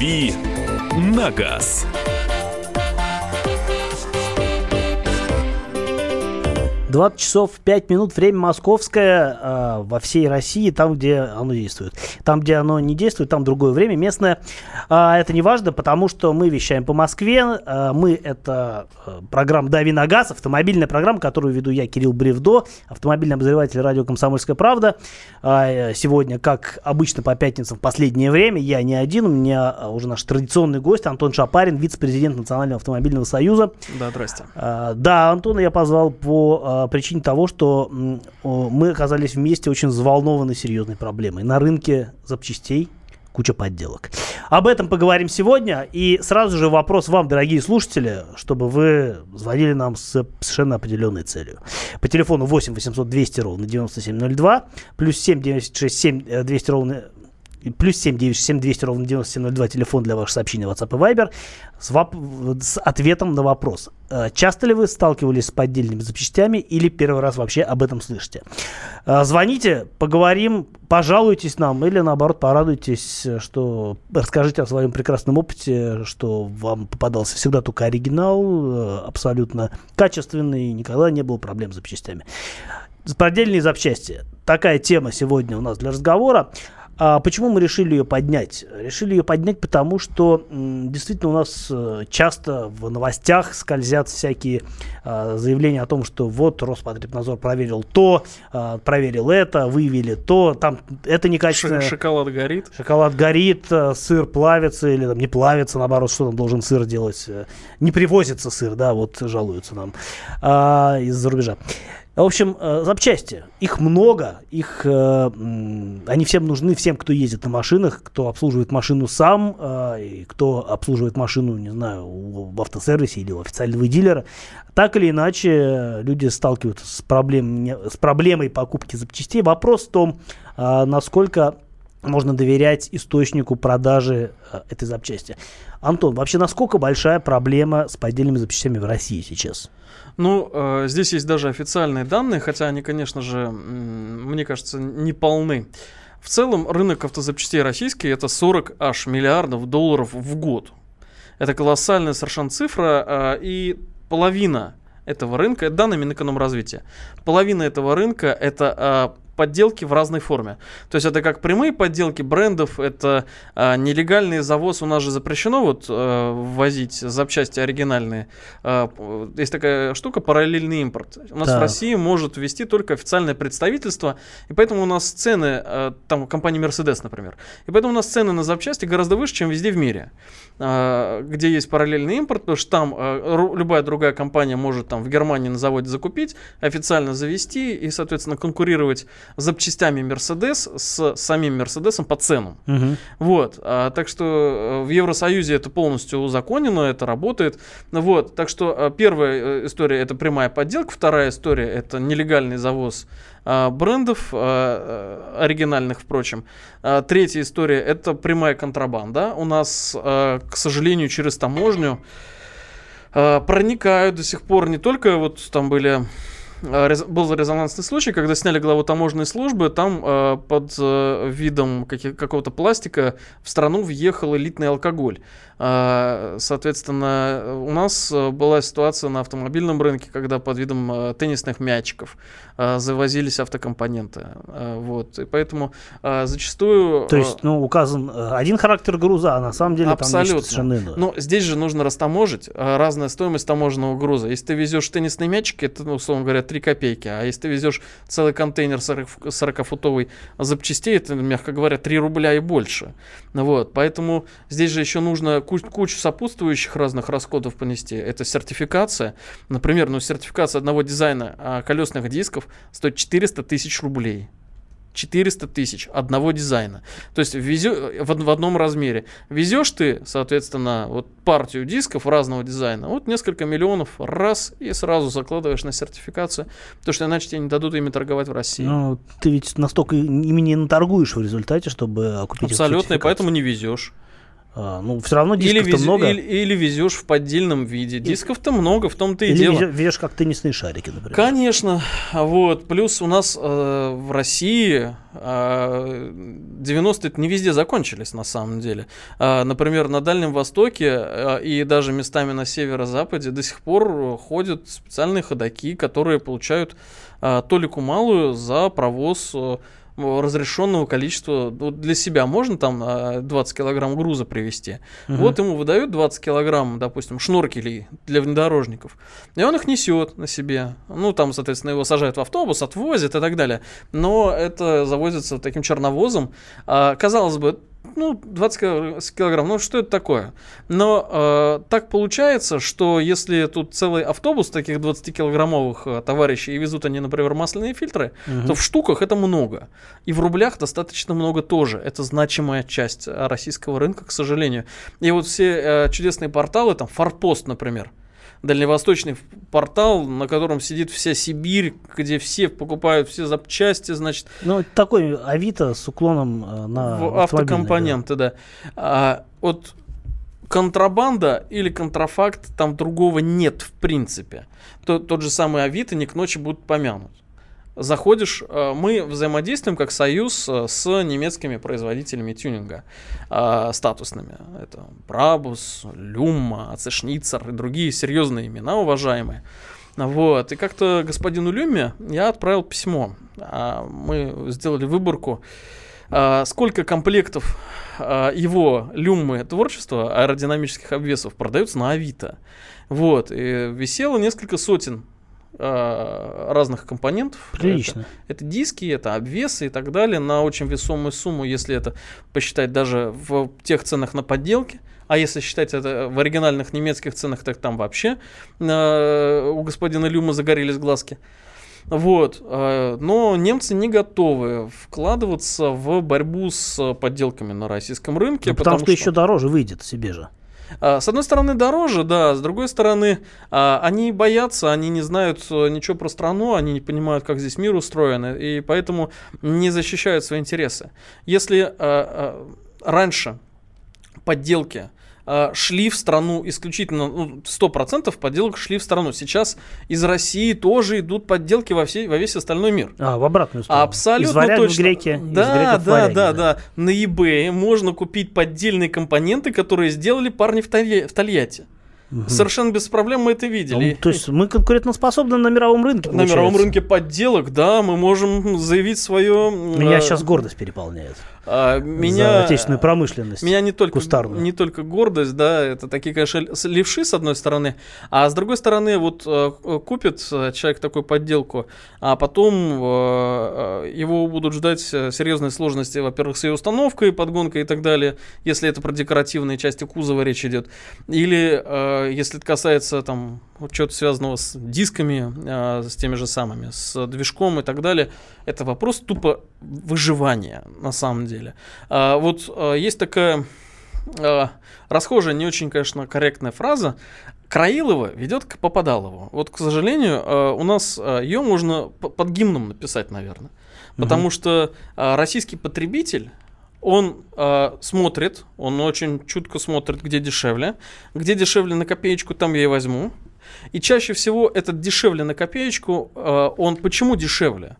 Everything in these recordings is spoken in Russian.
«Дави на газ». 20 часов 5 минут, время московское э, во всей России, там, где оно действует. Там, где оно не действует, там другое время, местное. Э, это не важно, потому что мы вещаем по Москве. Э, мы, это программа «Дави на газ», автомобильная программа, которую веду я, Кирилл Бревдо, автомобильный обозреватель радио «Комсомольская правда». Э, сегодня, как обычно по пятницам в последнее время, я не один, у меня уже наш традиционный гость Антон Шапарин, вице-президент Национального автомобильного союза. Да, здрасте. Э, да, Антона я позвал по причине того, что мы оказались вместе очень взволнованы серьезной проблемой. На рынке запчастей куча подделок. Об этом поговорим сегодня. И сразу же вопрос вам, дорогие слушатели, чтобы вы звонили нам с совершенно определенной целью. По телефону 8 800 200 ровно 9702, плюс 7 967 200 ровно плюс 7 967 200 ровно 9702, телефон для ваших сообщений WhatsApp и Viber, с, воп- с ответом на вопрос. Э, часто ли вы сталкивались с поддельными запчастями или первый раз вообще об этом слышите? Э, звоните, поговорим, пожалуйтесь нам или наоборот порадуйтесь, что расскажите о своем прекрасном опыте, что вам попадался всегда только оригинал, э, абсолютно качественный, никогда не было проблем с запчастями. Поддельные запчасти. Такая тема сегодня у нас для разговора. А почему мы решили ее поднять? Решили ее поднять, потому что действительно у нас э, часто в новостях скользят всякие а, заявления о том, что вот Роспотребнадзор проверил то, а, проверил это, выявили то, там это некачественно. Шоколад горит. Шоколад горит, э, сыр плавится или там не плавится, наоборот, что там должен сыр делать. Э, не привозится сыр, да, вот жалуются нам а, из-за рубежа. В общем, э, запчасти. Их много. Их, э, они всем нужны, всем, кто ездит на машинах, кто обслуживает машину сам, э, и кто обслуживает машину, не знаю, в автосервисе или у официального дилера. Так или иначе, люди сталкиваются с, проблем, с проблемой покупки запчастей. Вопрос в том, насколько можно доверять источнику продажи этой запчасти. Антон, вообще насколько большая проблема с поддельными запчастями в России сейчас? Ну, э, здесь есть даже официальные данные, хотя они, конечно же, мне кажется, не полны. В целом, рынок автозапчастей российский это 40 аж миллиардов долларов в год. Это колоссальная совершенно цифра, э, и половина этого рынка, это данные Минэкономразвития, половина этого рынка это э, подделки в разной форме. То есть это как прямые подделки брендов, это э, нелегальный завоз. У нас же запрещено вот э, ввозить запчасти оригинальные. Э, есть такая штука параллельный импорт. У нас да. в России может ввести только официальное представительство, и поэтому у нас цены, э, там компания Mercedes, например, и поэтому у нас цены на запчасти гораздо выше, чем везде в мире, э, где есть параллельный импорт, потому что там э, любая другая компания может там в Германии на заводе закупить, официально завести и, соответственно, конкурировать запчастями Mercedes с самим Mercedes по ценам. Угу. Вот. А, так что э, в Евросоюзе это полностью узаконено, это работает. Вот. Так что э, первая э, история это прямая подделка, вторая история это нелегальный завоз а, брендов, а, оригинальных, впрочем. А, третья история это прямая контрабанда. У нас, к сожалению, через таможню проникают до сих пор не только вот там были был резонансный случай, когда сняли главу таможенной службы, там э, под э, видом какого-то пластика в страну въехал элитный алкоголь. А, соответственно, у нас э, была ситуация на автомобильном рынке, когда под видом э, теннисных мячиков э, завозились автокомпоненты. Вот. И поэтому зачастую... То есть, ну, указан один характер груза, а на самом деле Абсолютно. там совершенно иное. Но здесь же нужно растаможить разная стоимость таможенного груза. Если ты везешь теннисные мячики, это, ну, условно говоря, 3 копейки. А если ты везешь целый контейнер 40-футовый запчастей, это, мягко говоря, 3 рубля и больше. Вот. Поэтому здесь же еще нужно куч, кучу сопутствующих разных расходов понести. Это сертификация. Например, ну, сертификация одного дизайна а, колесных дисков стоит 400 тысяч рублей. 400 тысяч одного дизайна. То есть везё, в, в одном размере. Везешь ты, соответственно, вот партию дисков разного дизайна, вот несколько миллионов раз и сразу закладываешь на сертификацию, потому что иначе тебе не дадут ими торговать в России. Ну, ты ведь настолько ими не наторгуешь в результате, чтобы окупить Абсолютно, и поэтому не везешь. А, ну, все равно Или, дисков-то вез- много. или, или везешь в поддельном виде. Дисков-то много, в том-то и Или дело. везё- везешь как теннисные шарики, например. Конечно, А вот плюс у нас э, в России э, 90 это не везде закончились на самом деле. А, например, на Дальнем Востоке э, и даже местами на северо-западе до сих пор э, ходят специальные ходаки, которые получают э, толику малую за провоз э, разрешенного количества вот для себя можно там э, 20 килограмм груза привезти Мгм. вот ему выдают 20 килограмм, допустим, шнуркелей для внедорожников, и он их несет на себе. Ну, там, соответственно, его сажают в автобус, отвозят и так далее. Но это завозится таким черновозом. А, казалось бы, ну, 20 кило- килограмм, ну что это такое? Но э, так получается, что если тут целый автобус таких 20-килограммовых э, товарищей, и везут они, например, масляные фильтры, Мгм. то в штуках это много. И в рублях достаточно много тоже. Это значимая часть э, российского рынка, к сожалению. И вот все э, чудесные порталы, там, Форпост, например, дальневосточный портал, на котором сидит вся Сибирь, где все покупают все запчасти, значит, Ну, такой Авито с уклоном э, на в автокомпоненты, да. А, вот контрабанда или контрафакт, там другого нет в принципе. То- тот же самый Авито не к ночи будут помянут. Заходишь, э, мы взаимодействуем как союз э, с немецкими производителями тюнинга э, статусными. Это Брабус, Люма, Ацешницер и другие серьезные имена, уважаемые. Вот. И как-то господину Люме я отправил письмо. А, Мы сделали выборку сколько комплектов его люмы творчества аэродинамических обвесов продаются на Авито. Вот, и висело несколько сотен разных компонентов. Прилично. Это, это диски, это обвесы и так далее на очень весомую сумму, если это посчитать даже в тех ценах на подделке. А если считать это в оригинальных немецких ценах, так там вообще э, у господина Люма загорелись глазки. Вот. э, Но немцы не готовы вкладываться в борьбу с подделками на российском рынке. Ну, потому, что, еще дороже выйдет себе же. А, С одной стороны, дороже, да, с другой стороны, а, они боятся, они не знают э, ничего про страну, они не понимают, как здесь мир устроен, и поэтому не защищают свои интересы. Если а, раньше подделки шли в страну исключительно, ну, 100% подделок шли в страну. Сейчас из России тоже идут подделки во, всей, во весь остальной мир. А, в обратную сторону. Абсолютно из варяг точно. в греки, из да, в да, варяги, да, да. На eBay можно купить поддельные компоненты, которые сделали парни в, Толья- в Тольятти. Мгм. Совершенно без проблем мы это видели. Ну, то есть мы конкурентоспособны на мировом рынке, на мировом получается. рынке подделок, да, мы можем заявить свое. Меня сейчас гордость переполняет. А, За меня, отечественную промышленность. Меня не только, кустарную. не только гордость, да, это такие, конечно, левши с одной стороны, а с другой стороны, вот э, э, купит э, человек такую подделку, а потом его будут ждать серьезные сложности, во-первых, с ее установкой, подгонкой и так далее, если это про декоративные части кузова речь идет, или если это касается там чего-то связанного с дисками, с теми же самыми, с движком и так далее, это вопрос тупо выживания на самом деле. А, вот а, есть такая а, расхожая, не очень, конечно, корректная фраза. Краилова ведет к Попадалову. Вот, к сожалению, а, у нас ее можно под гимном написать, наверное. Потому что а, российский потребитель, он а, смотрит, он очень чутко смотрит, где дешевле. Где дешевле на копеечку, там я и возьму. И чаще всего этот дешевле на копеечку, а, он почему дешевле?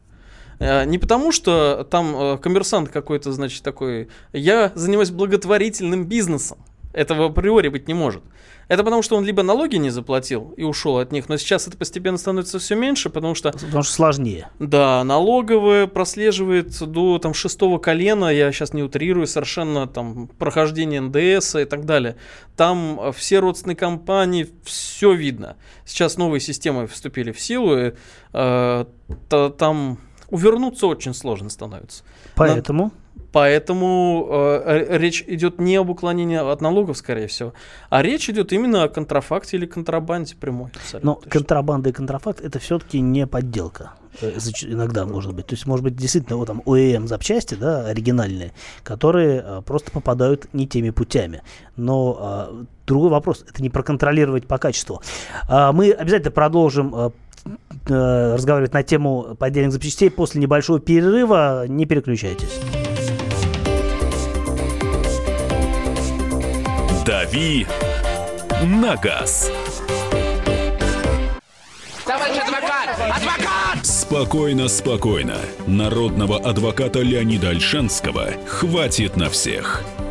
Э, Не потому, что там э, коммерсант какой-то, значит, такой, я занимаюсь благотворительным бизнесом. Этого априори быть не может. Это потому, что он либо налоги не заплатил и ушел от них, но сейчас это постепенно становится все меньше, потому что, Потому что сложнее. да, налоговая прослеживает до там шестого колена, я сейчас не утрирую совершенно, там, прохождение НДС и так далее. Там э, все родственные компании, все видно. Сейчас новые системы вступили в силу, и, э, та- там увернуться очень сложно становится. Поэтому Поэтому э, р- речь идет не об уклонении от налогов, скорее всего, а речь идет именно о контрафакте или контрабанде прямой. Но точно. контрабанда и контрафакт это все-таки не подделка. Э, Иногда может быть. То есть, может быть, действительно, вот там ОЭМ запчасти, да, оригинальные, которые э, просто попадают не теми путями. Но а, другой вопрос, это не проконтролировать по качеству. А, мы обязательно продолжим э, разговаривать на тему поддельных запчастей после небольшого перерыва. Не переключайтесь. «Дави на газ». Товарищ адвокат! Адвокат! Спокойно, спокойно. Народного адвоката Леонида Альшанского хватит на всех.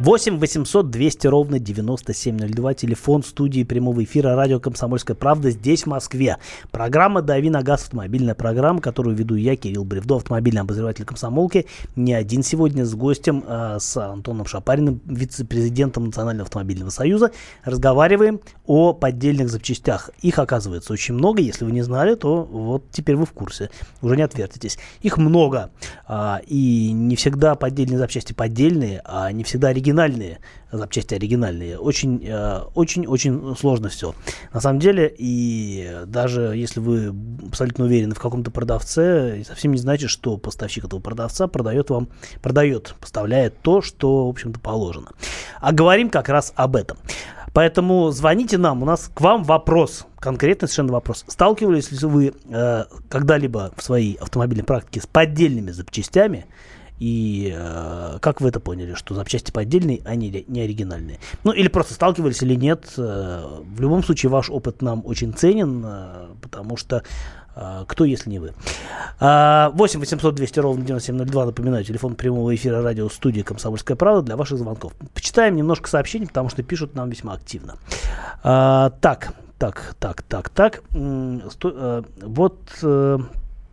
8 800 200 ровно 9702. Телефон студии прямого эфира радио «Комсомольская правда» здесь, в Москве. Программа «Дави на газ» автомобильная программа, которую веду я, Кирилл Бревдо, автомобильный обозреватель комсомолки. Не один сегодня с гостем, а с Антоном Шапариным, вице-президентом Национального автомобильного союза. Разговариваем о поддельных запчастях. Их оказывается очень много. Если вы не знали, то вот теперь вы в курсе. Уже не отвертитесь. Их много. А, и не всегда поддельные запчасти поддельные, а не всегда оригинальные оригинальные, запчасти оригинальные. Очень, э, очень, очень сложно все. На самом деле, и даже если вы абсолютно уверены в каком-то продавце, совсем не значит, что поставщик этого продавца продает вам, продает, поставляет то, что, в общем-то, положено. А говорим как раз об этом. Поэтому звоните нам, у нас к вам вопрос, конкретный совершенно вопрос. Сталкивались ли вы э, когда-либо в своей автомобильной практике с поддельными запчастями? И э, как вы это поняли, что запчасти поддельные, а не, не оригинальные? Ну, или просто сталкивались или нет. Э, в любом случае, ваш опыт нам очень ценен, э, потому что э, кто, если не вы? 8 800 200 ровно 9702, напоминаю, телефон прямого эфира радио студии «Комсомольская правда» для ваших звонков. Почитаем немножко сообщений, потому что пишут нам весьма активно. А, так, так, так, так, так. Сто, э, вот э,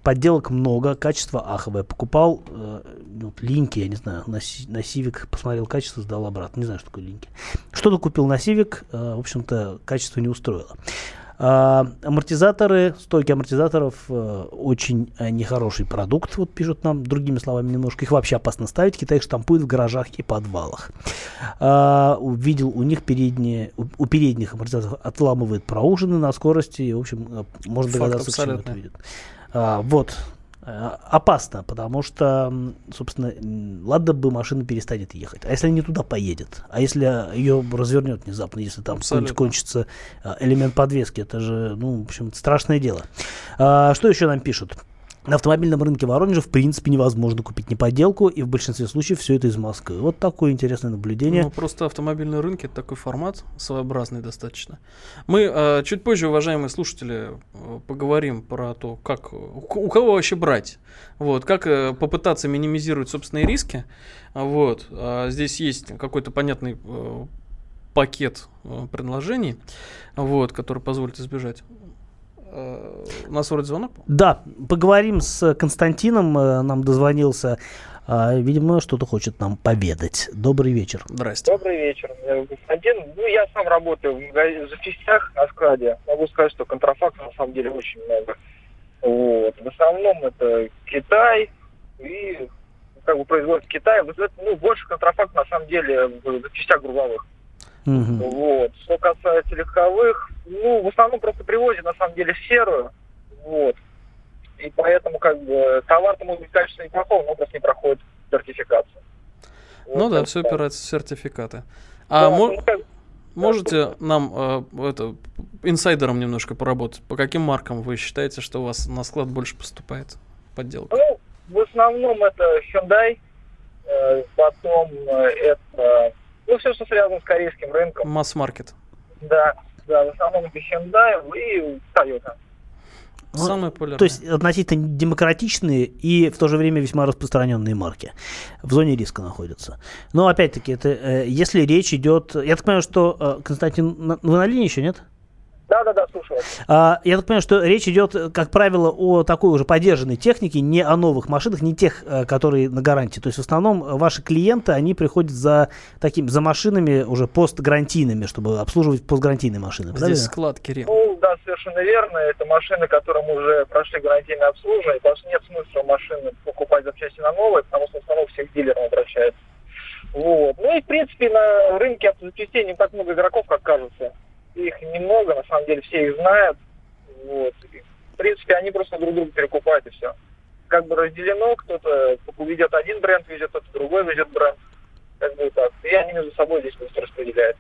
подделок много, качество аховое. Покупал э, ну, линки, я не знаю, на, на Civic, посмотрел качество, сдал обратно. Не знаю, что такое линки. Что-то купил на Civic, э, в общем-то, качество не устроило. А, амортизаторы, стойки амортизаторов э, очень э, нехороший продукт, вот пишут нам другими словами немножко. Их вообще опасно ставить, Китай их штампует в гаражах и подвалах. А, увидел у них передние, у, у передних амортизаторов отламывает проужины на скорости, и, в общем, э, можно догадаться, к чему это видит. А, вот. Э, опасно, потому что, собственно, ладно бы машина перестанет ехать. А если не туда поедет? А если ее развернет внезапно, если там кончится э, элемент подвески? Это же, ну, в общем, страшное дело. А, что еще нам пишут? На автомобильном рынке Воронежа в принципе невозможно купить не подделку, и в большинстве случаев все это из Москвы. Вот такое интересное наблюдение. Ну, просто автомобильный рынок это такой формат, своеобразный достаточно. Мы э, чуть позже, уважаемые слушатели, э, поговорим про то, как у, кого вообще брать, вот, как э, попытаться минимизировать собственные риски. Вот, э, здесь есть какой-то понятный э, пакет э, предложений, вот, который позволит избежать у нас вроде звонок? Да, поговорим с Константином, э, нам дозвонился. А, видимо, что-то хочет нам поведать. Добрый вечер. Здрасте. Добрый вечер. Константин, ну, я сам работаю в, в запчастях на складе. Могу сказать, что контрафакта на самом деле очень много. Вот. В основном это Китай и как бы производит Китай. Ну, больше контрафакт на самом деле в запчастях грузовых. Угу. Вот. Что касается легковых, ну, в основном просто привозят, на самом деле, серую. Вот. И поэтому, как бы, товар-то может быть качественный неплохой, но просто не проходит сертификацию. Вот ну да, все опирается в сертификаты. А да, мо- ну, можете нам э, это инсайдером немножко поработать? По каким маркам вы считаете, что у вас на склад больше поступает подделка? Ну, в основном это Hyundai, э, потом э, это ну, все, что связано с корейским рынком. Масс-маркет. Да, да, в основном это Hyundai и Toyota. Ну, Самые популярные. То есть относительно демократичные и в то же время весьма распространенные марки в зоне риска находятся. Но опять-таки, это э, если речь идет... Я так понимаю, что, э, Константин, вы на линии еще, нет? Да, да, да, слушаю. А, я так понимаю, что речь идет, как правило, о такой уже поддержанной технике, не о новых машинах, не тех, э, которые на гарантии. То есть в основном ваши клиенты, они приходят за таким, за машинами уже постгарантийными, чтобы обслуживать постгарантийные машины. Здесь правильно? склад, Кирилл. Ну, да, совершенно верно. Это машины, которым уже прошли гарантийное обслуживание, потому что нет смысла машины покупать запчасти на новые, потому что в основном всех дилерам обращаются. Вот. Ну и, в принципе, на рынке автозапчастей не так много игроков, как кажется их немного, на самом деле все их знают. Вот. в принципе, они просто друг друга перекупают и все. Как бы разделено, кто-то ведет один бренд, ведет кто-то другой ведет бренд. Как бы так. И они между собой здесь просто распределяют.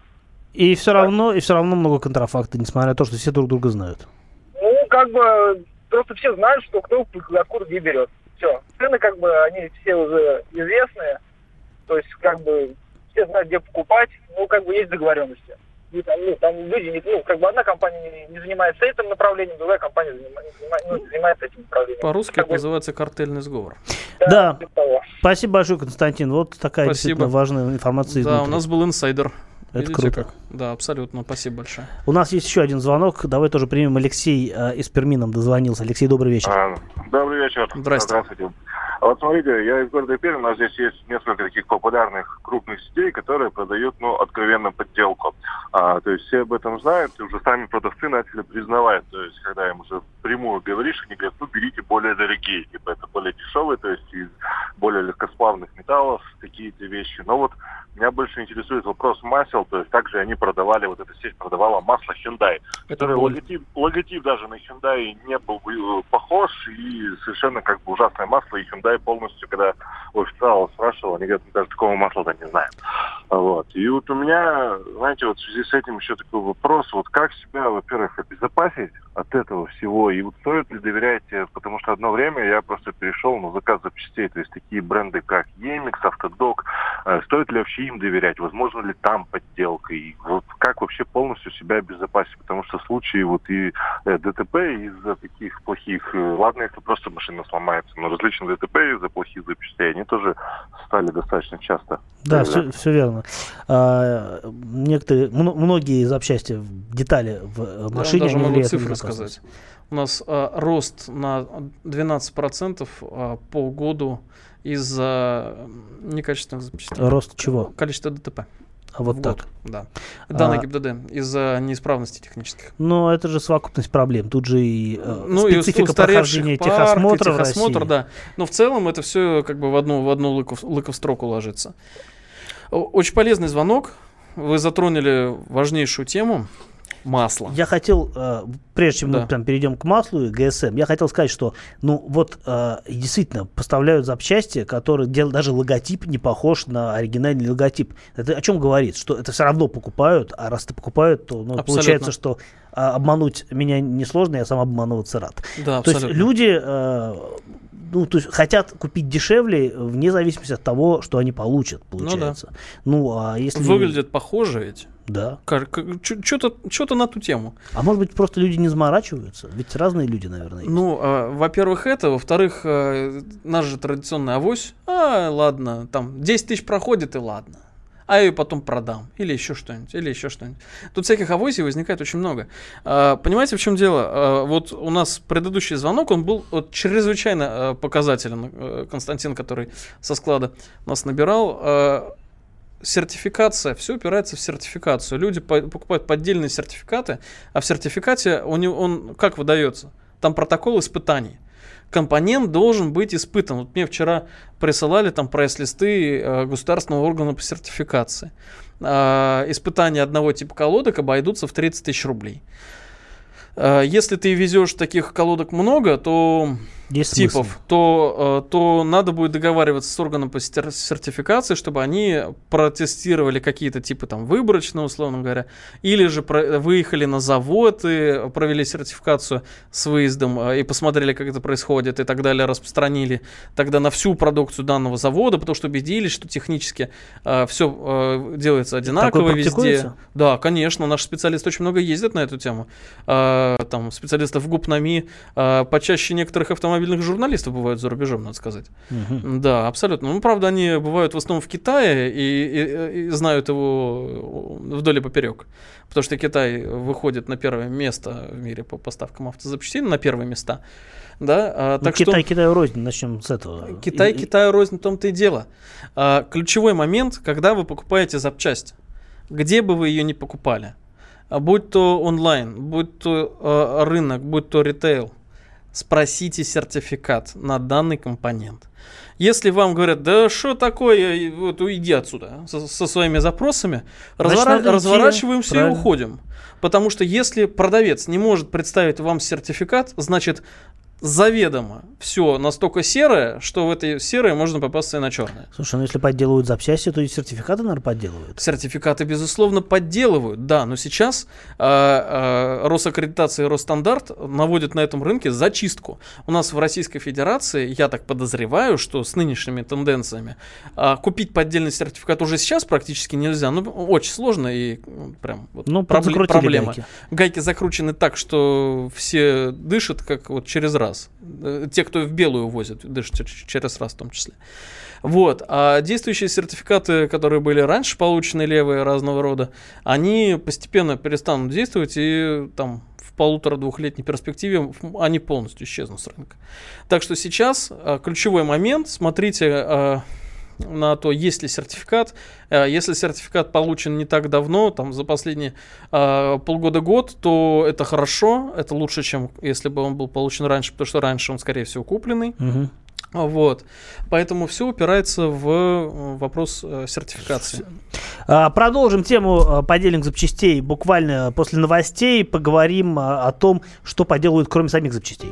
И все равно, и все равно много контрафакта, несмотря на то, что все друг друга знают. Ну, как бы, просто все знают, что кто откуда где берет. Все. Цены, как бы, они все уже известные. То есть, как бы, все знают, где покупать. Ну, как бы, есть договоренности. И там, ну, там люди, не- ну, как бы одна компания не, не занимается этим направлением, другая компания занима- занима- ну, занимается этим направлением. По-русски Как это бы, называется картельный сговор. Да. типа того. Спасибо большое, Константин. Вот такая Спасибо. действительно важная информация Да, изнутри. у нас был инсайдер. Это Видите круто. как? Да, абсолютно. Спасибо большое. У нас есть еще один звонок. Давай тоже примем Алексей э, из Перми нам дозвонился. Алексей, добрый вечер. А, Добрый вечер. Здрасте. Здравствуйте. А Вот смотрите, я из города Пермь, у нас здесь есть несколько таких популярных крупных сетей, которые продают, ну, откровенно подделку. А, то есть все об этом знают, и уже сами продавцы начали признавать. То есть, когда им уже прямую говоришь, они говорят, ну, берите более дорогие, типа это более дешевые, то есть из более легкосплавных металлов, какие-то вещи. Но вот меня больше интересует вопрос масел, то есть также они продавали, вот эта сеть продавала масло Hyundai, Это боль. логотип, логотип даже на Hyundai не был э, похож, и совершенно как бы ужасное масло, и Hyundai полностью, когда у официалов спрашивал, они говорят, мы даже такого масла-то не знаем. Вот. И вот у меня, знаете, вот в связи с этим еще такой вопрос, вот как себя, во-первых, обезопасить от этого всего, и вот стоит ли доверять, э, потому что одно время я просто перешел на заказ запчастей, то есть такие бренды, как Emix, Автодок, э, стоит ли вообще им доверять, возможно ли там подделка, и вот как вообще полностью себя обезопасить, потому что случаи вот и э, ДТП из-за таких плохих, э, ладно, если просто машина сломается, но различные ДТП из-за плохих запчастей, они тоже стали достаточно часто. Да, появляться. все, верно. А, некоторые, мно- многие запчасти, в- детали в э, машине даже не могу цифры сказать. У нас а, рост на 12% а, по году из-за некачественных запчастей. Рост чего? Количество ДТП. А вот в так. год, Да. Данные А- ГИБДД из-за неисправностей технических. Но это же совокупность проблем. Тут же и э, Ну, и специфика устаревших прохождения парк, и техосмотра техосмотр, России. да. Но в целом это все как бы в одну, в одну лыку, лыко в строку ложится. Очень полезный звонок. Вы затронули важнейшую тему масло. Я хотел, э, прежде чем Да. мы прям перейдем к маслу и ГСМ, я хотел сказать, что, ну, вот э, действительно поставляют запчасти, которые делают даже логотип не похож на оригинальный логотип. Это о чем говорит? Что это все равно покупают, а раз это покупают, то ну, Абсолютно. получается, что а, обмануть меня несложно, я сам обманываться рад. Да, То есть абсолютно. люди э, ну, то есть хотят купить дешевле вне зависимости от того, что они получат, Ну да. получается. Ну, а если... Выглядят похоже ведь. Да. Что-то, что-то на ту тему. А может быть, просто люди не заморачиваются? Ведь разные люди, наверное, есть. Ну, а, во-первых, это. Во-вторых, э, наш же традиционный авось. А, ладно, там 10 тысяч проходит и ладно. А я ее потом продам. Или еще что-нибудь. Или еще что-нибудь. Тут всяких авозий возникает очень много. А, понимаете, в чем дело? А, вот у нас предыдущий звонок, он был вот, чрезвычайно э, показателен. Э, Константин, который со склада нас набирал. А, сертификация, все упирается в сертификацию. Люди по- покупают поддельные сертификаты, а в сертификате него он как выдается? Там протокол испытаний. Компонент должен быть испытан. Вот мне вчера присылали там прайс-листы э, государственного органа по сертификации. А, испытания одного типа колодок обойдутся в 30 тысяч рублей. А, если ты везешь таких колодок много, то Есть типов, смысл. то, э, то надо будет договариваться с органом по сертификации, чтобы они протестировали какие-то типы там выборочные, условно говоря, или же про- выехали на завод и провели сертификацию с выездом э, и посмотрели, как это происходит и так далее, распространили тогда на всю продукцию данного завода, потому что убедились, что технически все делается одинаково везде. Да, конечно, наши специалисты очень много ездят на эту тему. А, там специалисты в ГУПНАМИ, а, почаще некоторых автомобильных журналистов бывают за рубежом, надо сказать. Мгм. Да, абсолютно. Ну, правда, они бывают в основном в Китае и, и- и знают его вдоль и поперек. Потому что Китай выходит на первое место в мире по поставкам автозапчастей, на первые места. Да, а, Ну, так Китай, что... Китай рознь, начнем с этого. Китай, И- Китаю рознь в том-то и дело. А, ключевой момент, когда вы покупаете запчасть, где бы вы ее ни покупали, а будь то онлайн, будь то а, рынок, будь то ритейл, спросите сертификат на данный компонент. Если вам говорят, да что такое, вот уйди отсюда со, со своими запросами, развора- разворачиваемся правильно. и уходим. Потому что если продавец не может представить вам сертификат, значит заведомо все настолько серое, что в этой серое можно попасться и на черное. Слушай, ну если подделывают запчасти, то и сертификаты, наверное, подделывают. Сертификаты, безусловно, подделывают, да, но сейчас э, э, Росаккредитация и Росстандарт наводят на этом рынке зачистку. У нас в Российской Федерации, я так подозреваю, что с нынешними тенденциями э, купить поддельный сертификат уже сейчас практически нельзя, ну, очень сложно и прям вот Ну, проблема. гайки. Гайки закручены так, что все дышат как вот через раз. Э, Те, кто в белую возят, дышат ч- через раз в том числе. Вот. А действующие сертификаты, которые были раньше получены левые разного рода, они постепенно перестанут действовать и там в полутора-двухлетней перспективе они полностью исчезнут с рынка. Так что сейчас а, ключевой момент, смотрите а, на то, есть ли сертификат. А, Если сертификат получен не так давно, там за последние а, полгода-год, то это хорошо, это лучше, чем если бы он был получен раньше, потому что раньше он, скорее всего, купленный. А, Вот. Поэтому все упирается в э, вопрос э, сертификации. А, Продолжим тему поддельных запчастей буквально после новостей. Поговорим о том, что поделывают кроме самих запчастей.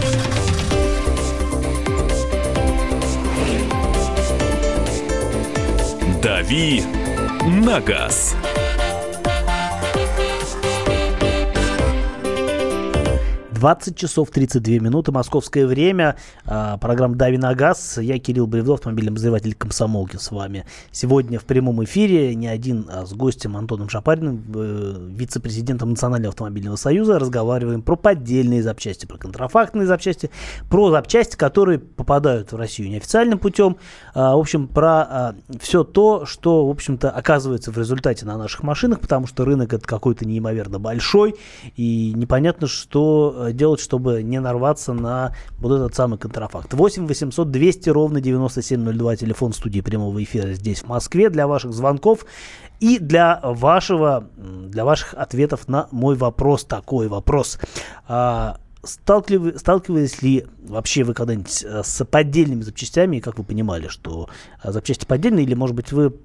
«Дави на газ». Двадцать часов 32 минуты, московское время. А, Программа «Дави на газ». Я Кирилл Бревдов, автомобильный обозреватель комсомолки с вами. Сегодня в прямом эфире не один, а с гостем Антоном Шапариным, э, вице-президентом Национального автомобильного союза, разговариваем про поддельные запчасти, про контрафактные запчасти, про запчасти, которые попадают в Россию неофициальным путем. А, В общем, про все то, что, в общем-то, оказывается в результате на наших машинах, потому что рынок это какой-то неимоверно большой, и непонятно, что э, делать, чтобы не нарваться на вот этот самый контрафакт. 8 800 200 ровно 9702, телефон студии прямого эфира здесь, в Москве, для ваших звонков и для вашего, для ваших ответов на мой вопрос, такой вопрос. А, Сталкивали- сталкивались ли вообще вы когда-нибудь э, с поддельными запчастями, и как вы понимали, что э, запчасти поддельные, или, может быть, вы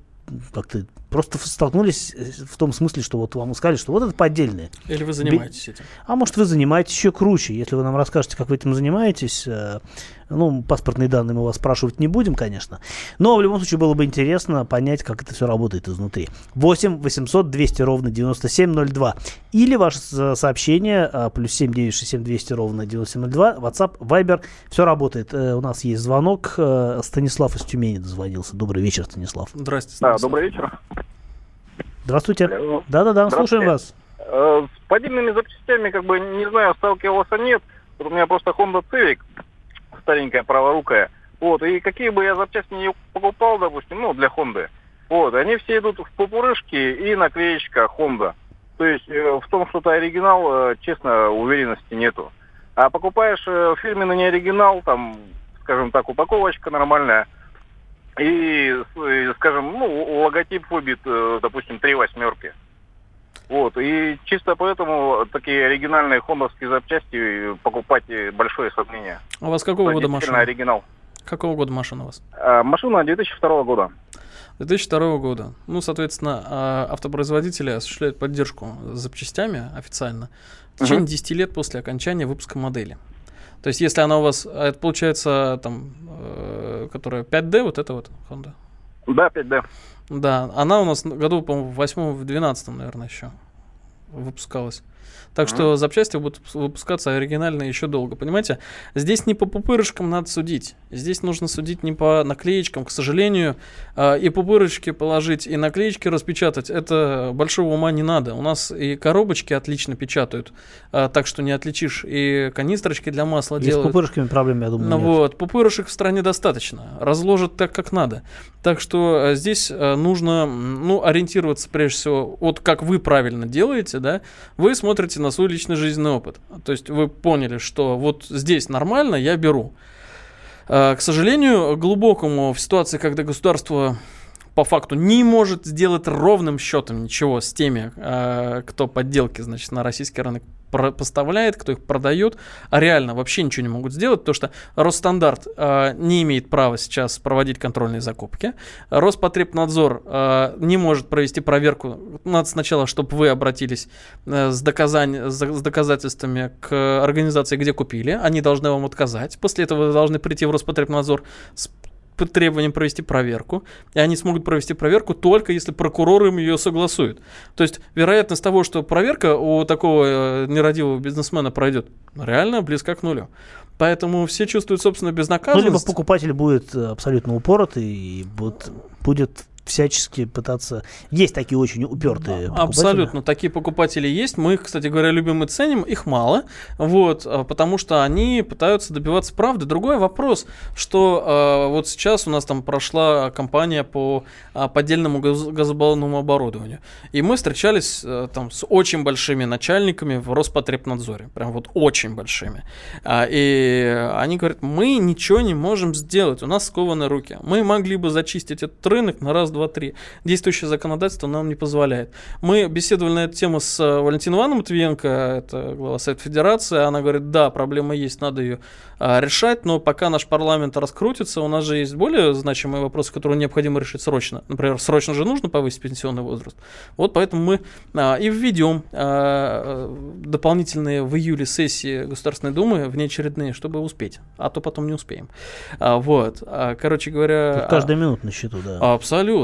как-то просто столкнулись э, в том смысле, что вот вам сказали, что вот это поддельные. Или вы занимаетесь этим? А может, вы занимаетесь еще круче. Если вы нам расскажете, как вы этим занимаетесь, э, ну, паспортные данные мы вас спрашивать не будем, конечно. Но в любом случае было бы интересно понять, как это все работает изнутри. 8 800 200 ровно 9702. Или ваше сообщение э, плюс 7 967 200 ровно 9702. WhatsApp, Viber. Все работает. Э, У нас есть звонок. Э, Станислав из Тюмени дозвонился. Добрый вечер, Станислав. Здрасте. Да, Станислав. добрый вечер. Здравствуйте. Да-да-да, слушаем Здравствуйте. вас. Э, С поддельными запчастями, как бы, не знаю, сталкивался нет. Вот у меня просто Honda Civic, старенькая, праворукая. Вот, и какие бы я запчасти не покупал, допустим, ну, для Honda, вот, они все идут в пупырышке и наклеечка Honda. То есть э, в том, что это оригинал, э, честно, уверенности нету. А покупаешь э, фирменный не оригинал, там, скажем так, упаковочка нормальная, и, скажем, ну, логотип выбит, допустим, три восьмерки. Вот, и чисто поэтому такие оригинальные хондовские запчасти покупать большое сомнение. А у вас какого года машина? оригинал. Какого года машина у вас? А, машина 2002 года. 2002 года. Ну, соответственно, а, автопроизводители осуществляют поддержку запчастями официально в течение Мгм. 10 лет после окончания выпуска модели. То есть, если она у вас, а это получается там, э, которая 5D, вот это вот Honda. Да, 5D. Да, она у нас году, по-моему, в 8 в 12 наверное, еще выпускалась. Так что запчасти будут выпускаться оригинально еще долго, понимаете? Здесь не по пупырышкам надо судить. Здесь нужно судить не по наклеечкам. К сожалению, э, и пупырочки положить, и наклеечки распечатать, это большого ума не надо. У нас и коробочки отлично печатают, э, так что не отличишь. И канистрочки для масла И с делают. пупырышками проблем, я думаю, Ну нет. вот, пупырышек в стране достаточно. Разложат так, как надо. Так что э, здесь э, нужно ну, ориентироваться прежде всего от как вы правильно делаете, да, вы смотрите на свой личный жизненный опыт. То есть вы поняли, что вот здесь нормально, я беру. Э, К сожалению, глубокому в ситуации, когда государство по факту не может сделать ровным счетом ничего с теми, э, кто подделки, значит, на российский рынок поставляет, кто их продает, а реально вообще ничего не могут сделать, потому что Росстандарт э, не имеет права сейчас проводить контрольные закупки, Роспотребнадзор э, не может провести проверку. Надо сначала, чтобы вы обратились э, с, доказань- с с доказательствами к организации, где купили, они должны вам отказать. После этого вы должны прийти в Роспотребнадзор с по требованиям провести проверку, и они смогут провести проверку только если прокурор им ее согласует. То есть вероятность того, что проверка у такого э, нерадивого бизнесмена пройдет, реально близка к нулю. Поэтому все чувствуют, собственно, Ну, либо безнаказанность. покупатель будет э, абсолютно упоротый и вот будет всячески пытаться... Есть такие очень упертые покупатели. Абсолютно, такие покупатели есть. Мы их, кстати говоря, любим и ценим. Их мало, вот, а, потому что они пытаются добиваться правды. Другой вопрос, что э, вот сейчас у нас там прошла кампания по а, поддельному газ- газобаллонному оборудованию, и мы встречались э, там с очень большими начальниками в Роспотребнадзоре, прям вот очень большими. А, и они говорят, мы ничего не можем сделать, у нас скованы руки. Мы могли бы зачистить этот рынок на раз, два, три. Действующее законодательство нам не позволяет. Мы беседовали на эту тему с э, Валентиной Ивановной Матвиенко, это глава Совета Федерации. Она говорит, да, проблема есть, надо ее а, решать, но пока наш парламент раскрутится, у нас же есть более значимые вопросы, которые необходимо решить срочно. Например, срочно же нужно повысить пенсионный возраст. Вот поэтому мы а, и введем а, э, дополнительные в июле сессии Государственной Думы внеочередные, чтобы успеть, а то потом не успеем. А, вот, А, короче говоря... Тут каждая минута на счету, да.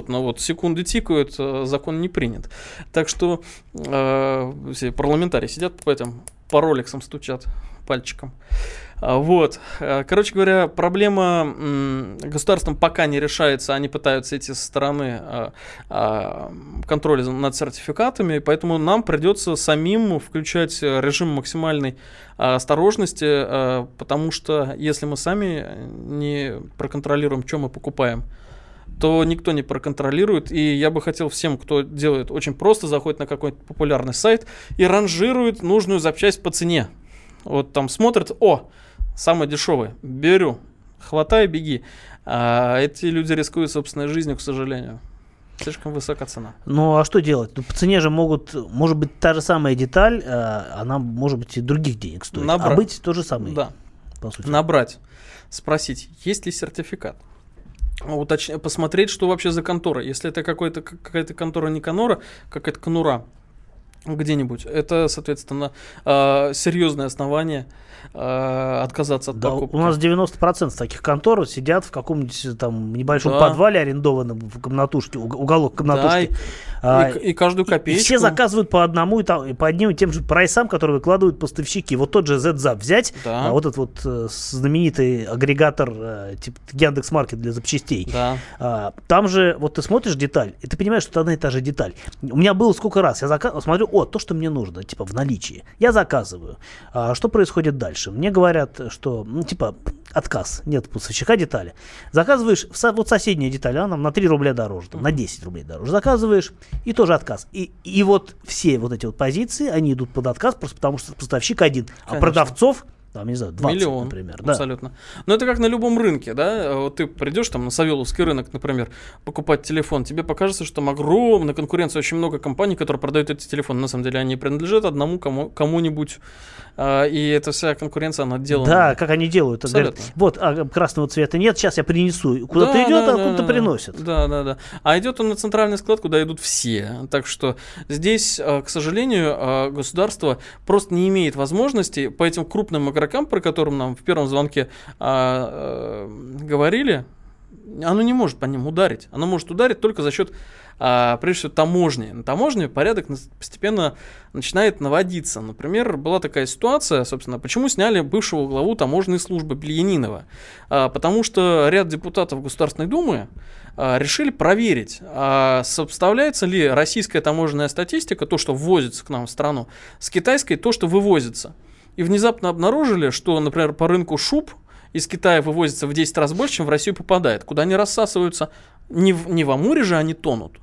А, Абсолютно. Вот секунды тикают, э, закон не принят. Так что э, все парламентарии сидят по этим по роликсам стучат пальчиком. А, Вот. Э, Короче говоря, проблема государством пока не решается, они пытаются со стороны а, контроля над сертификатами, поэтому нам придется самим включать э, режим максимальной осторожности, потому что если мы сами не проконтролируем, что мы покупаем, то никто не проконтролирует. И я бы хотел всем, кто делает очень просто, заходит на какой-то популярный сайт и ранжирует нужную запчасть по цене. Вот там смотрит, о, самое дешевое, беру, хватай, беги. А эти люди рискуют собственной жизнью, к сожалению. Слишком высока цена. Ну а что делать? Ну, по цене же могут, может быть, та же самая деталь, э, она может быть и других денег стоит. А Набра- быть то же самое, Да. по сути. Набрать, спросить, есть ли сертификат. Уточ... Посмотреть, что вообще за контора. Если это какой-то, какая-то контора не конора, какая-то конура где-нибудь, это, соответственно, э, серьезное основание э, отказаться от Да, покупки. у нас 90% таких контор сидят в каком-нибудь э, там небольшом Да. подвале арендованном в комнатушке, уг- уголок Да, комнатушки. и, А, и и каждую и копеечку. все заказывают по одному и, та- и по одним и тем же прайсам, которые выкладывают поставщики. Вот тот же ZZAP взять, Да. а вот этот вот э, знаменитый агрегатор э, типа Яндекс.Маркет для запчастей. Да. А, там же, вот ты смотришь деталь, и ты понимаешь, что это одна и та же деталь. У меня было сколько раз, я зака- смотрю, о, то, что мне нужно, типа в наличии. Я заказываю. А, что происходит дальше? Мне говорят, что, ну, типа, отказ, нет поставщика детали. Заказываешь, в вот соседняя деталь, она нам на 3 рубля дороже, там, на 10 рублей дороже. Заказываешь, и тоже отказ. И, и вот все вот эти вот позиции, они идут под отказ, просто потому что поставщик один. А Конечно. продавцов, там, не знаю, 20, Миллион, например. Да. абсолютно. Но это как на любом рынке, да? Вот ты придешь там на Савеловский рынок, например, покупать телефон, тебе покажется, что там огромная конкуренция, очень много компаний, которые продают эти телефоны. На самом деле они принадлежат одному кому- кому-нибудь. А, и эта вся конкуренция, она делана. Да, как они делают. Говорят, вот а, красного цвета нет, сейчас я принесу. Куда-то Да, идет, да, а да, куда-то да, приносит. Да, да, да. А идет он на центральный склад, куда идут все. Так что здесь, э, к сожалению, э, государство просто не имеет возможности по этим крупным игрокам, про которым нам в первом звонке а, э, говорили, оно не может по ним ударить. Оно может ударить только за счет а прежде всего таможни. На таможне порядок постепенно начинает наводиться. Например, была такая ситуация, собственно, почему сняли бывшего главу таможенной службы Бельянинова? А, потому что ряд депутатов Государственной Думы а, решили проверить, а сопоставляется ли российская таможенная статистика, то, что ввозится к нам в страну, с китайской, то, что вывозится. И внезапно обнаружили, что, например, по рынку шуб из Китая вывозится в 10 раз больше, чем в Россию попадает. Куда они рассасываются? Не в, не в Амуре же они тонут.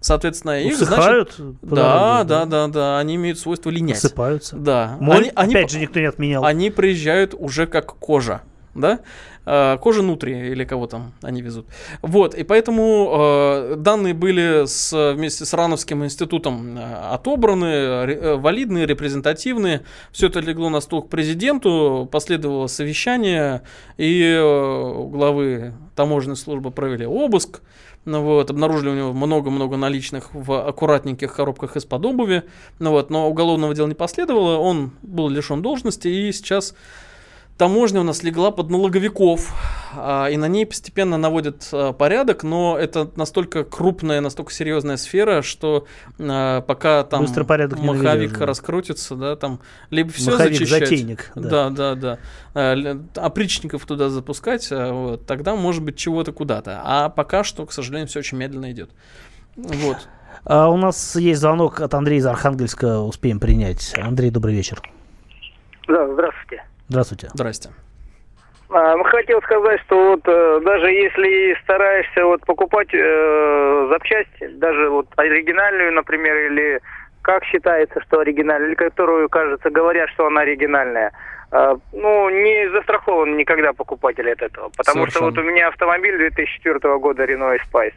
Соответственно, их, значит, Усыхают по да, да, да, да, они имеют свойство линять. Осыпаются. Да. Моль, Они- они опять же, никто не отменял. они приезжают уже как кожа, да? Э, Кожа нутри или кого там они везут. Вот, и поэтому э, данные были с, вместе с Рановским институтом э, отобраны, ре- э, валидные, репрезентативные. Все это легло на стол к президенту, последовало совещание, и э, главы таможенной службы провели обыск. Ну вот, обнаружили у него много-много наличных в аккуратненьких коробках из-под обуви. Ну вот, но уголовного дела не последовало, он был лишен должности, и сейчас таможня у нас легла под налоговиков, а, и на ней постепенно наводят а, порядок, но это настолько крупная, настолько серьезная сфера, что а, пока там Быстро порядок маховик раскрутится, да, там либо все Маховик зачищать, затейник, да. да, да, да, опричников туда запускать, вот, тогда может быть чего-то куда-то, а пока что, к сожалению, все очень медленно идет. Вот. А у нас есть звонок от Андрея из Архангельска. Успеем принять. Андрей, добрый вечер. Да, здравствуйте. Здравствуйте. Здрасте. А, хотел сказать, что вот э, даже если стараешься вот покупать э, запчасть, даже вот оригинальную, например, или как считается, что оригинальная, или которую, кажется, говорят, что она оригинальная, э, ну, не застрахован никогда покупатель от этого. Потому что Совершенно. вот у меня автомобиль 2004 года Renault Spice.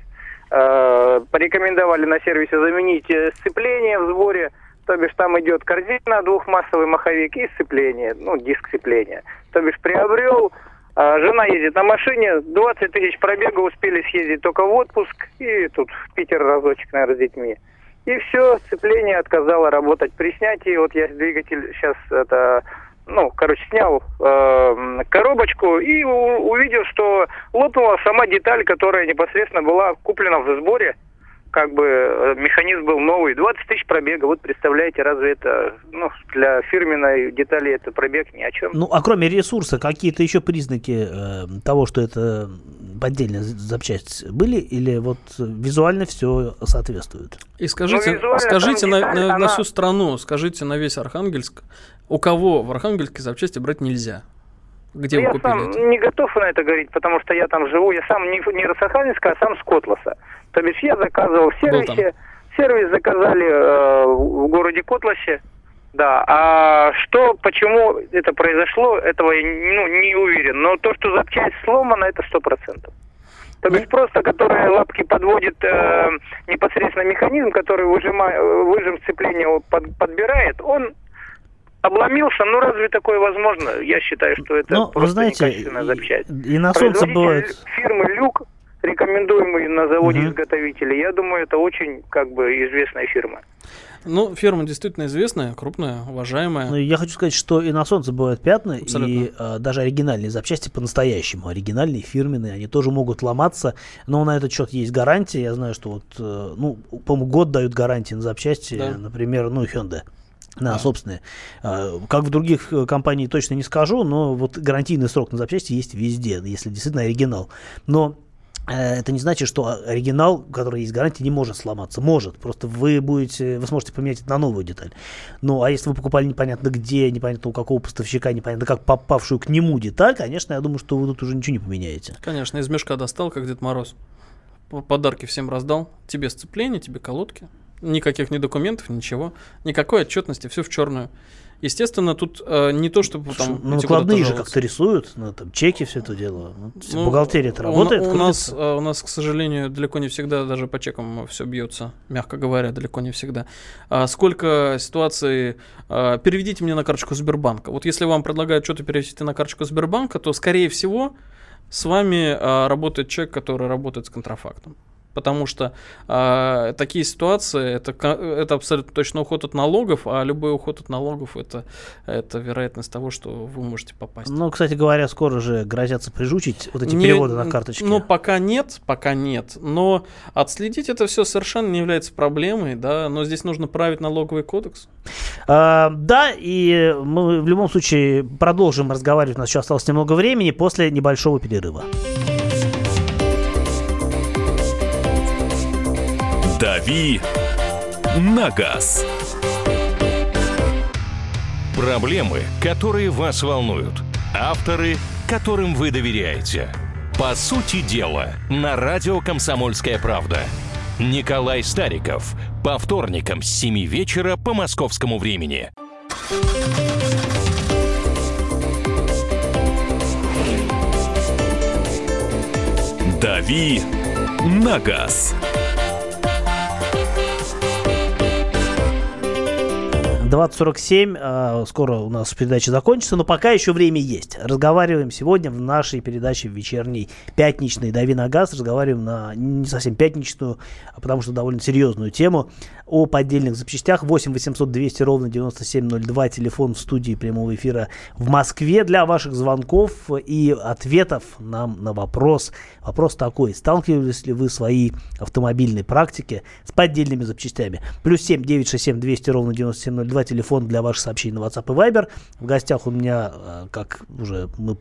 Э, порекомендовали на сервисе заменить э, сцепление в сборе, то бишь там идет корзина, двухмассовый маховик и сцепление, ну, диск сцепления. То бишь приобрел, а, жена ездит на машине, 20 тысяч пробега успели съездить только в отпуск и тут в Питер разочек, наверное, с детьми. И все, сцепление отказало работать при снятии. Вот я двигатель сейчас это, ну, короче, снял э, коробочку и у- увидел, что лопнула сама деталь, которая непосредственно была куплена в сборе. Как бы э, механизм был новый, 20 тысяч пробега. Вот представляете, разве это, ну, для фирменной детали это пробег ни о чем? Ну, а кроме ресурса, какие-то еще признаки э, того, что это поддельная запчасть были? Или вот визуально все соответствует? И скажите, Ну, скажите на, деталь, на- на она- всю страну, скажите на весь Архангельск, у кого в Архангельске запчасти брать нельзя? Где Ну, вы я купили сам это? не готов на это говорить, потому что я там живу. Я сам не, не Росаханинска, а сам с Котласа. То бишь я заказывал в сервисе. Сервис заказали э, в городе Котласе. Да, а что, почему это произошло, этого я ну, не уверен. Но то, что запчасть сломана, это сто процентов. То Ну. бишь просто, которая лапки подводит э, непосредственно механизм, который выжима, э, выжим сцепления под- подбирает, он обломился. Ну разве такое возможно? Я считаю, что это Ну, вы просто знаете, некачественная и, запчасть. и на солнце бывает... фирмы Люк, рекомендуемый на заводе Мгм. изготовителей, я думаю, это очень как бы известная фирма. Ну, фирма действительно известная, крупная, уважаемая. Ну, я хочу сказать, что и на солнце бывают пятна, Абсолютно. и э, даже оригинальные запчасти по-настоящему, оригинальные, фирменные, они тоже могут ломаться, но на этот счет есть гарантия. Я знаю, что вот, э, ну, по-моему, год дают гарантии на запчасти, Да. например, ну, Hyundai. На Да. собственные. А, Как в других э, компаниях точно не скажу, но вот гарантийный срок на запчасти есть везде, если действительно оригинал. Но э, это не значит, что оригинал, который есть гарантия, не может сломаться. Может. Просто вы будете, вы сможете поменять это на новую деталь. Ну, а если вы покупали непонятно где, непонятно у какого поставщика, непонятно как попавшую к нему деталь, конечно, я думаю, что вы тут уже ничего не поменяете. Конечно, из мешка достал, как Дед Мороз. Подарки всем раздал. Тебе сцепление, тебе колодки. Никаких ни документов, ничего. Никакой отчетности, все в черную. Естественно, тут э, не то, чтобы там... ну, накладные же как-то рисуют, ну, там, чеки, все это дело. Ну, Ну, бухгалтерия это у- работает. У, нас, крутится. э, у нас, к сожалению, далеко не всегда даже по чекам все бьется, мягко говоря, далеко не всегда. А сколько ситуаций... э, переведите мне на карточку Сбербанка. Вот если вам предлагают что-то перевести на карточку Сбербанка, то, скорее всего, с вами э, работает человек, который работает с контрафактом. Потому что э, такие ситуации это, это абсолютно точно уход от налогов, а любой уход от налогов это, это вероятность того, что вы можете попасть. Ну, кстати говоря, скоро же грозятся прижучить вот эти не, переводы на карточке. Ну, пока нет, пока нет. Но отследить это все совершенно не является проблемой, да, но здесь нужно править налоговый кодекс. А, да, и мы в любом случае продолжим разговаривать. У нас еще осталось немного времени после небольшого перерыва. «Дави на газ». Проблемы, которые вас волнуют. Авторы, которым вы доверяете. По сути дела, на радио «Комсомольская правда». Николай Стариков. По вторникам с 7 вечера по московскому времени. «Дави на газ». 20.47, э, скоро у нас передача закончится, но пока еще время есть. Разговариваем сегодня в нашей передаче вечерней пятничной «Дави на газ». Разговариваем на не совсем пятничную, а потому что довольно серьезную тему о поддельных запчастях. 8 800 200 ровно 9702, телефон в студии прямого эфира в Москве для ваших звонков и ответов нам на вопрос. Вопрос такой, сталкивались ли вы в своей автомобильной практике с поддельными запчастями? Плюс 7 967 200 ровно 9702, телефон для ваших сообщений на WhatsApp и Viber. В гостях у меня, э, как уже мы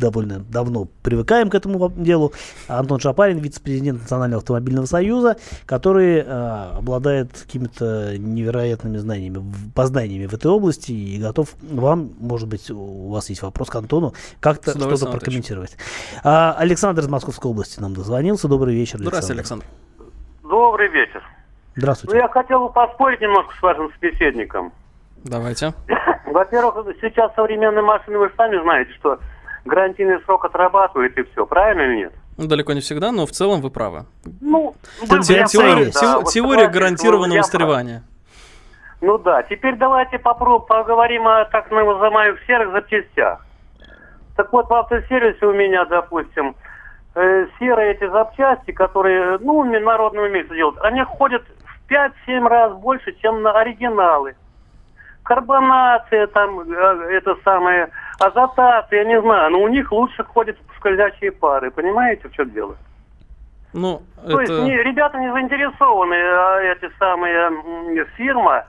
довольно давно привыкаем к этому делу. Антон Шапарин, вице-президент Национального автомобильного союза, который э, обладает какими-то невероятными знаниями, познаниями в этой области и готов вам, может быть, у вас есть вопрос к Антону, как-то что-то прокомментировать. А, Александр из Московской области нам дозвонился. Добрый вечер, Александр. Здравствуйте, Александр. Добрый вечер. Здравствуйте. Ну, я хотел бы поспорить немножко с вашим собеседником. Давайте. Во-первых, сейчас современные машины, вы сами знаете, что гарантийный срок отрабатывает и все, правильно или нет? Ну, далеко не всегда, но в целом вы правы. Ну, вы, теория, да, теория вот гарантированного устаревания. Ну да, теперь давайте попробуем поговорим о так называемых серых запчастях. Так вот, в автосервисе у меня, допустим, э, серые эти запчасти, которые, ну, народным умеют делать, они ходят в 5-7 раз больше, чем на оригиналы. Карбонация там, э, это самое, азотат, я не знаю, но у них лучше ходят скользящие пары. Понимаете, в чем дело? Ну, То это... есть не, ребята не заинтересованы, а эти самые фирма,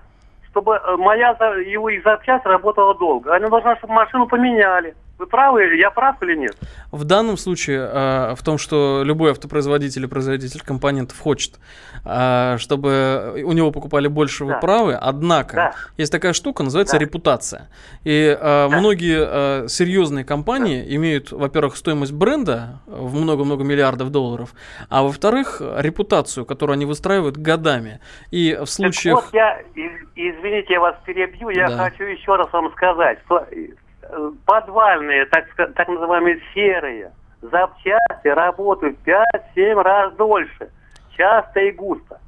чтобы э, моя его их запчасть работала долго. Они должны, чтобы машину поменяли. Вы правы, я прав или нет? В данном случае э, в том, что любой автопроизводитель и производитель компонентов хочет, э, чтобы у него покупали больше, да. вы правы. Однако да. есть такая штука, называется да. репутация. И э, да. многие э, серьезные компании да. имеют, во-первых, стоимость бренда в много-много миллиардов долларов, а во-вторых, репутацию, которую они выстраивают годами. И в случаях... Так вот я, извините, я вас перебью, я да. хочу еще раз вам сказать, что подвальные, так, так называемые серые запчасти работают 5-7 раз дольше, часто и густо.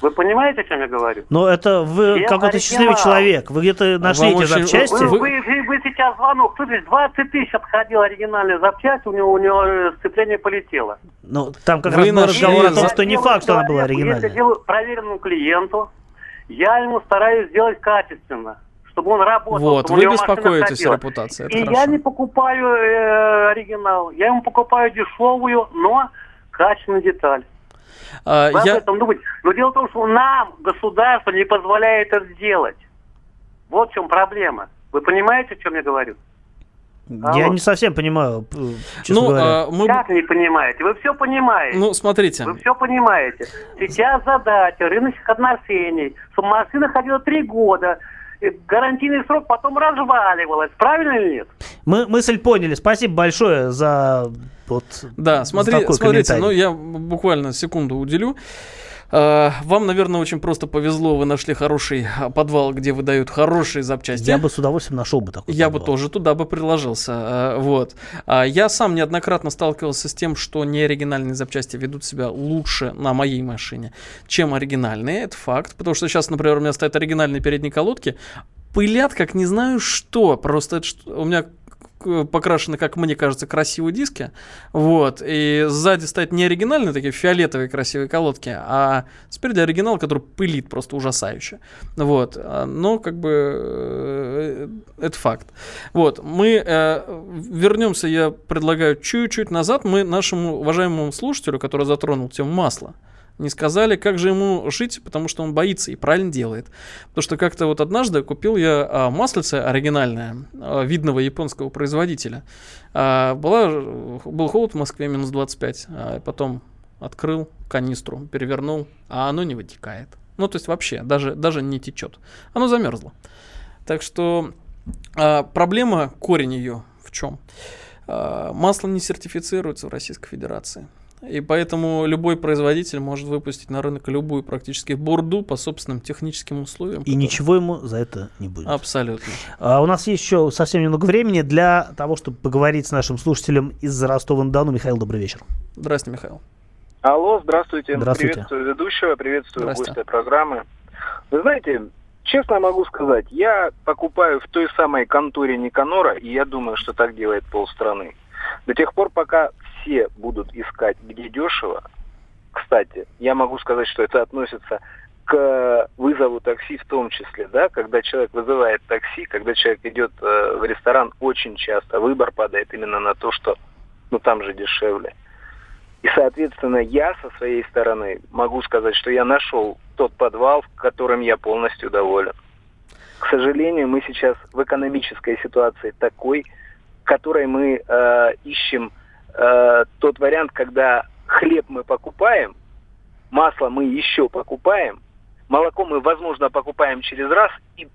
Вы понимаете, о чем я говорю? Но это вы какой-то счастливый человек. Вы где-то нашли Вам эти очень... запчасти? Вы, вы, вы, вы сейчас звонок. Кто здесь 20 тысяч отходил оригинальная запчасть, у него, у него э, сцепление полетело. Ну, там как вы раз был разговор о том, что не факт, что она была оригинальной. Если делаю проверенному клиенту, я ему стараюсь сделать качественно чтобы он работал. Вот, вы беспокоитесь о репутации. и хорошо. я не покупаю э, оригинал, я ему покупаю дешевую, но качественную деталь. А, вы я... об этом думаете. Но дело в том, что нам государство не позволяет это сделать. Вот в чем проблема. Вы понимаете, о чем я говорю? Я не совсем понимаю, честно ну, говоря. А, мы... Как не понимаете? Вы все понимаете. Ну, смотрите. Вы все понимаете. Сейчас задача рыночных отношений, чтобы машина ходила три года, гарантийный срок потом разваливалась. Правильно или нет? Мы мысль поняли. Спасибо большое за вот Да, смотри, смотрите, ну я буквально секунду уделю. А, вам, наверное, очень просто повезло, вы нашли хороший а, подвал, где выдают хорошие запчасти. Я бы с удовольствием нашел бы такой Я подвал. бы тоже туда бы приложился. А, вот. Я сам неоднократно сталкивался с тем, что неоригинальные запчасти ведут себя лучше на моей машине, чем оригинальные. Это факт. Потому что сейчас, например, у меня стоят оригинальные передние колодки, пылят как не знаю что. Просто это, у меня покрашены, как мне кажется, красивые диски. Вот. И сзади стоят не оригинальные такие фиолетовые красивые колодки, а спереди оригинал, который пылит просто ужасающе. Вот. А, Но как бы э, это факт. Вот. Мы э, вернемся, я предлагаю, чуть-чуть назад. Мы нашему уважаемому слушателю, который затронул тему масла, не сказали, как же ему жить, потому что он боится и правильно делает. Потому что как-то вот однажды купил я а, маслице оригинальное, а, видного японского производителя. А, была, был холод в Москве, минус 25, а потом открыл канистру, перевернул, а оно не вытекает. Ну, то есть вообще, даже, даже не течет. Оно замерзло. Так что проблема, корень ее в чем? Масло не сертифицируется в Российской Федерации. И поэтому любой производитель может выпустить на рынок любую практически бурду по собственным техническим условиям. И которые- ничего ему за это не будет. Абсолютно. А у нас есть еще совсем немного времени для того, чтобы поговорить с нашим слушателем из Ростова-на-Дону. Михаил, добрый вечер. Здравствуйте, Михаил. Алло, здравствуйте. Здравствуйте. Приветствую ведущего, приветствую гостя программы. Вы знаете, честно могу сказать, я покупаю в той самой конторе Никанора, и я думаю, что так делает полстраны. До тех пор, пока все будут искать, где дешево. Кстати, я могу сказать, что это относится к вызову такси в том числе, да, когда человек вызывает такси, когда человек идет э, в ресторан, очень часто выбор падает именно на то, что ну там же дешевле. И, соответственно, я со своей стороны могу сказать, что я нашел тот подвал, которым я полностью доволен. К сожалению, мы сейчас в экономической ситуации такой, в которой мы э, ищем э, тот вариант, когда хлеб мы покупаем, масло мы еще покупаем, молоко мы, возможно, покупаем через раз, и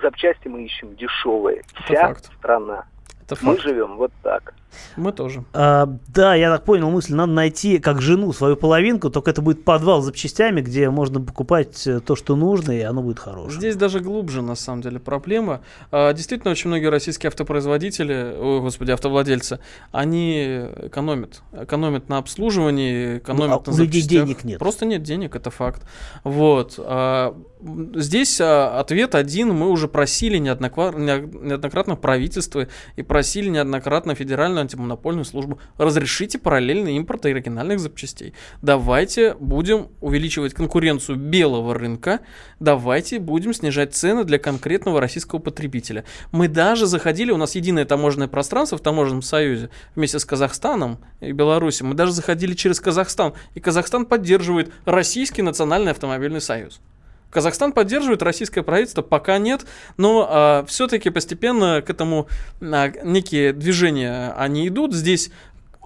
запчасти мы ищем дешевые. Это Вся факт. страна. Это Мы факт. живем вот так. Мы тоже. А, да, я так понял мысль. Надо найти как жену свою половинку, только это будет подвал с запчастями, где можно покупать э, то, что нужно, и оно будет хорошее. Здесь даже глубже, на самом деле, проблема. А, Действительно, очень многие российские автопроизводители, ой, господи, автовладельцы, они экономят. Экономят на обслуживании, экономят а на у людей запчастях. денег нет. Просто нет денег, это факт. Вот. А, Здесь а, ответ один. Мы уже просили неоднократно правительство и просили неоднократно Федеральную антимонопольную службу. Разрешите параллельный импорт оригинальных запчастей. Давайте будем увеличивать конкуренцию белого рынка. Давайте будем снижать цены для конкретного российского потребителя. Мы даже заходили, у нас единое таможенное пространство в таможенном союзе вместе с Казахстаном и Беларусью. Мы даже заходили через Казахстан. И Казахстан поддерживает Российский национальный автомобильный союз. Казахстан поддерживает российское правительство, пока нет, но все-таки постепенно к этому а, некие движения они идут. Здесь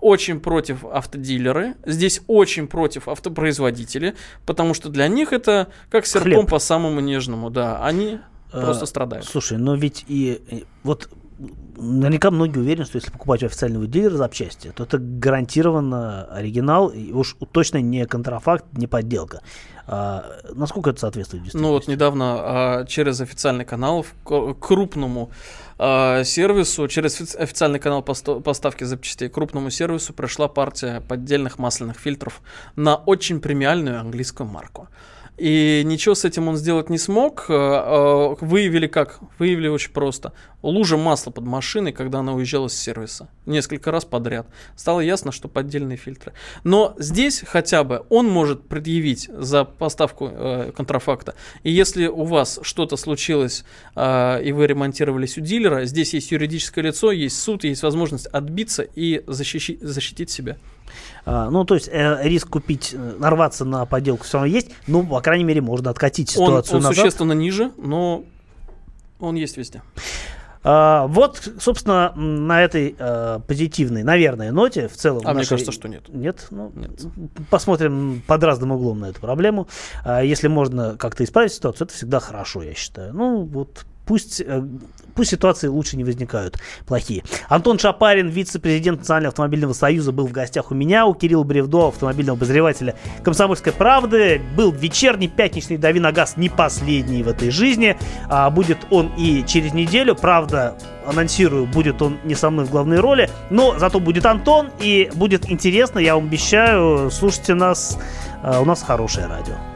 очень против автодилеры, здесь очень против автопроизводители, потому что для них это как серпом Хлеб. по самому нежному, да, они А, просто страдают. Слушай, но ведь и э, вот наверняка многие уверены, что если покупать у официального дилера запчасти, то это гарантированно оригинал, и уж точно не контрафакт, не подделка. А, насколько это соответствует Ну вот действительности? недавно а, через официальный канал к- крупному а, сервису, через офи- официальный канал посто- поставки запчастей крупному сервису пришла партия поддельных масляных фильтров на очень премиальную английскую марку. И ничего с этим он сделать не смог. А, а, Выявили как? Выявили очень просто. Лужа масла под машиной, когда она уезжала с сервиса. Несколько раз подряд. Стало ясно, что поддельные фильтры. Но здесь хотя бы он может предъявить за поставку э, контрафакта. И если у вас что-то случилось, э, и вы ремонтировались у дилера, здесь есть юридическое лицо, есть суд, есть возможность отбиться и защищи- защитить себя. А, ну, то есть э, риск купить, э, нарваться на подделку все равно есть, но, по крайней мере, можно откатить Он, ситуацию он назад. существенно ниже, но он есть везде. А, вот, собственно, на этой э, позитивной, наверное, ноте в целом. А мне нашей- кажется, что нет. Нет, ну, Нет. посмотрим под разным углом на эту проблему. А, если можно как-то исправить ситуацию, это всегда хорошо, я считаю. Ну, вот пусть, э, пусть ситуации лучше не возникают плохие. Антон Шапарин, вице-президент Национального автомобильного союза, был в гостях у меня, у Кирилла Бревдо, автомобильного обозревателя «Комсомольской правды». Был вечерний пятничный «Дави на газ» не последний в этой жизни. А, будет он и через неделю. Правда, анонсирую, будет он не со мной в главной роли, но зато будет Антон, и будет интересно, я вам обещаю. Слушайте нас, а, у нас хорошее радио.